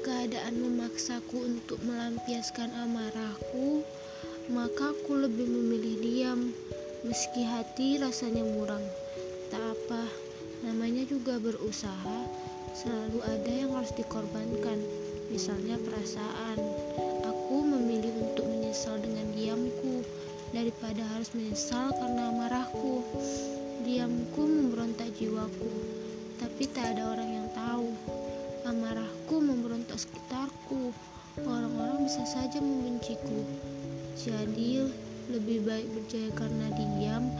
keadaan memaksaku untuk melampiaskan amarahku, maka aku lebih memilih diam, meski hati rasanya muram. Tak apa, namanya juga berusaha, selalu ada yang harus dikorbankan, misalnya perasaan. Aku memilih untuk menyesal dengan diamku daripada harus menyesal karena amarahku. Diamku memberontak jiwaku, tapi tak ada orang yang tahu. Amarahku memberontak sekitarku. Orang-orang bisa saja membenciku. Jadi, lebih baik berjaya karena diam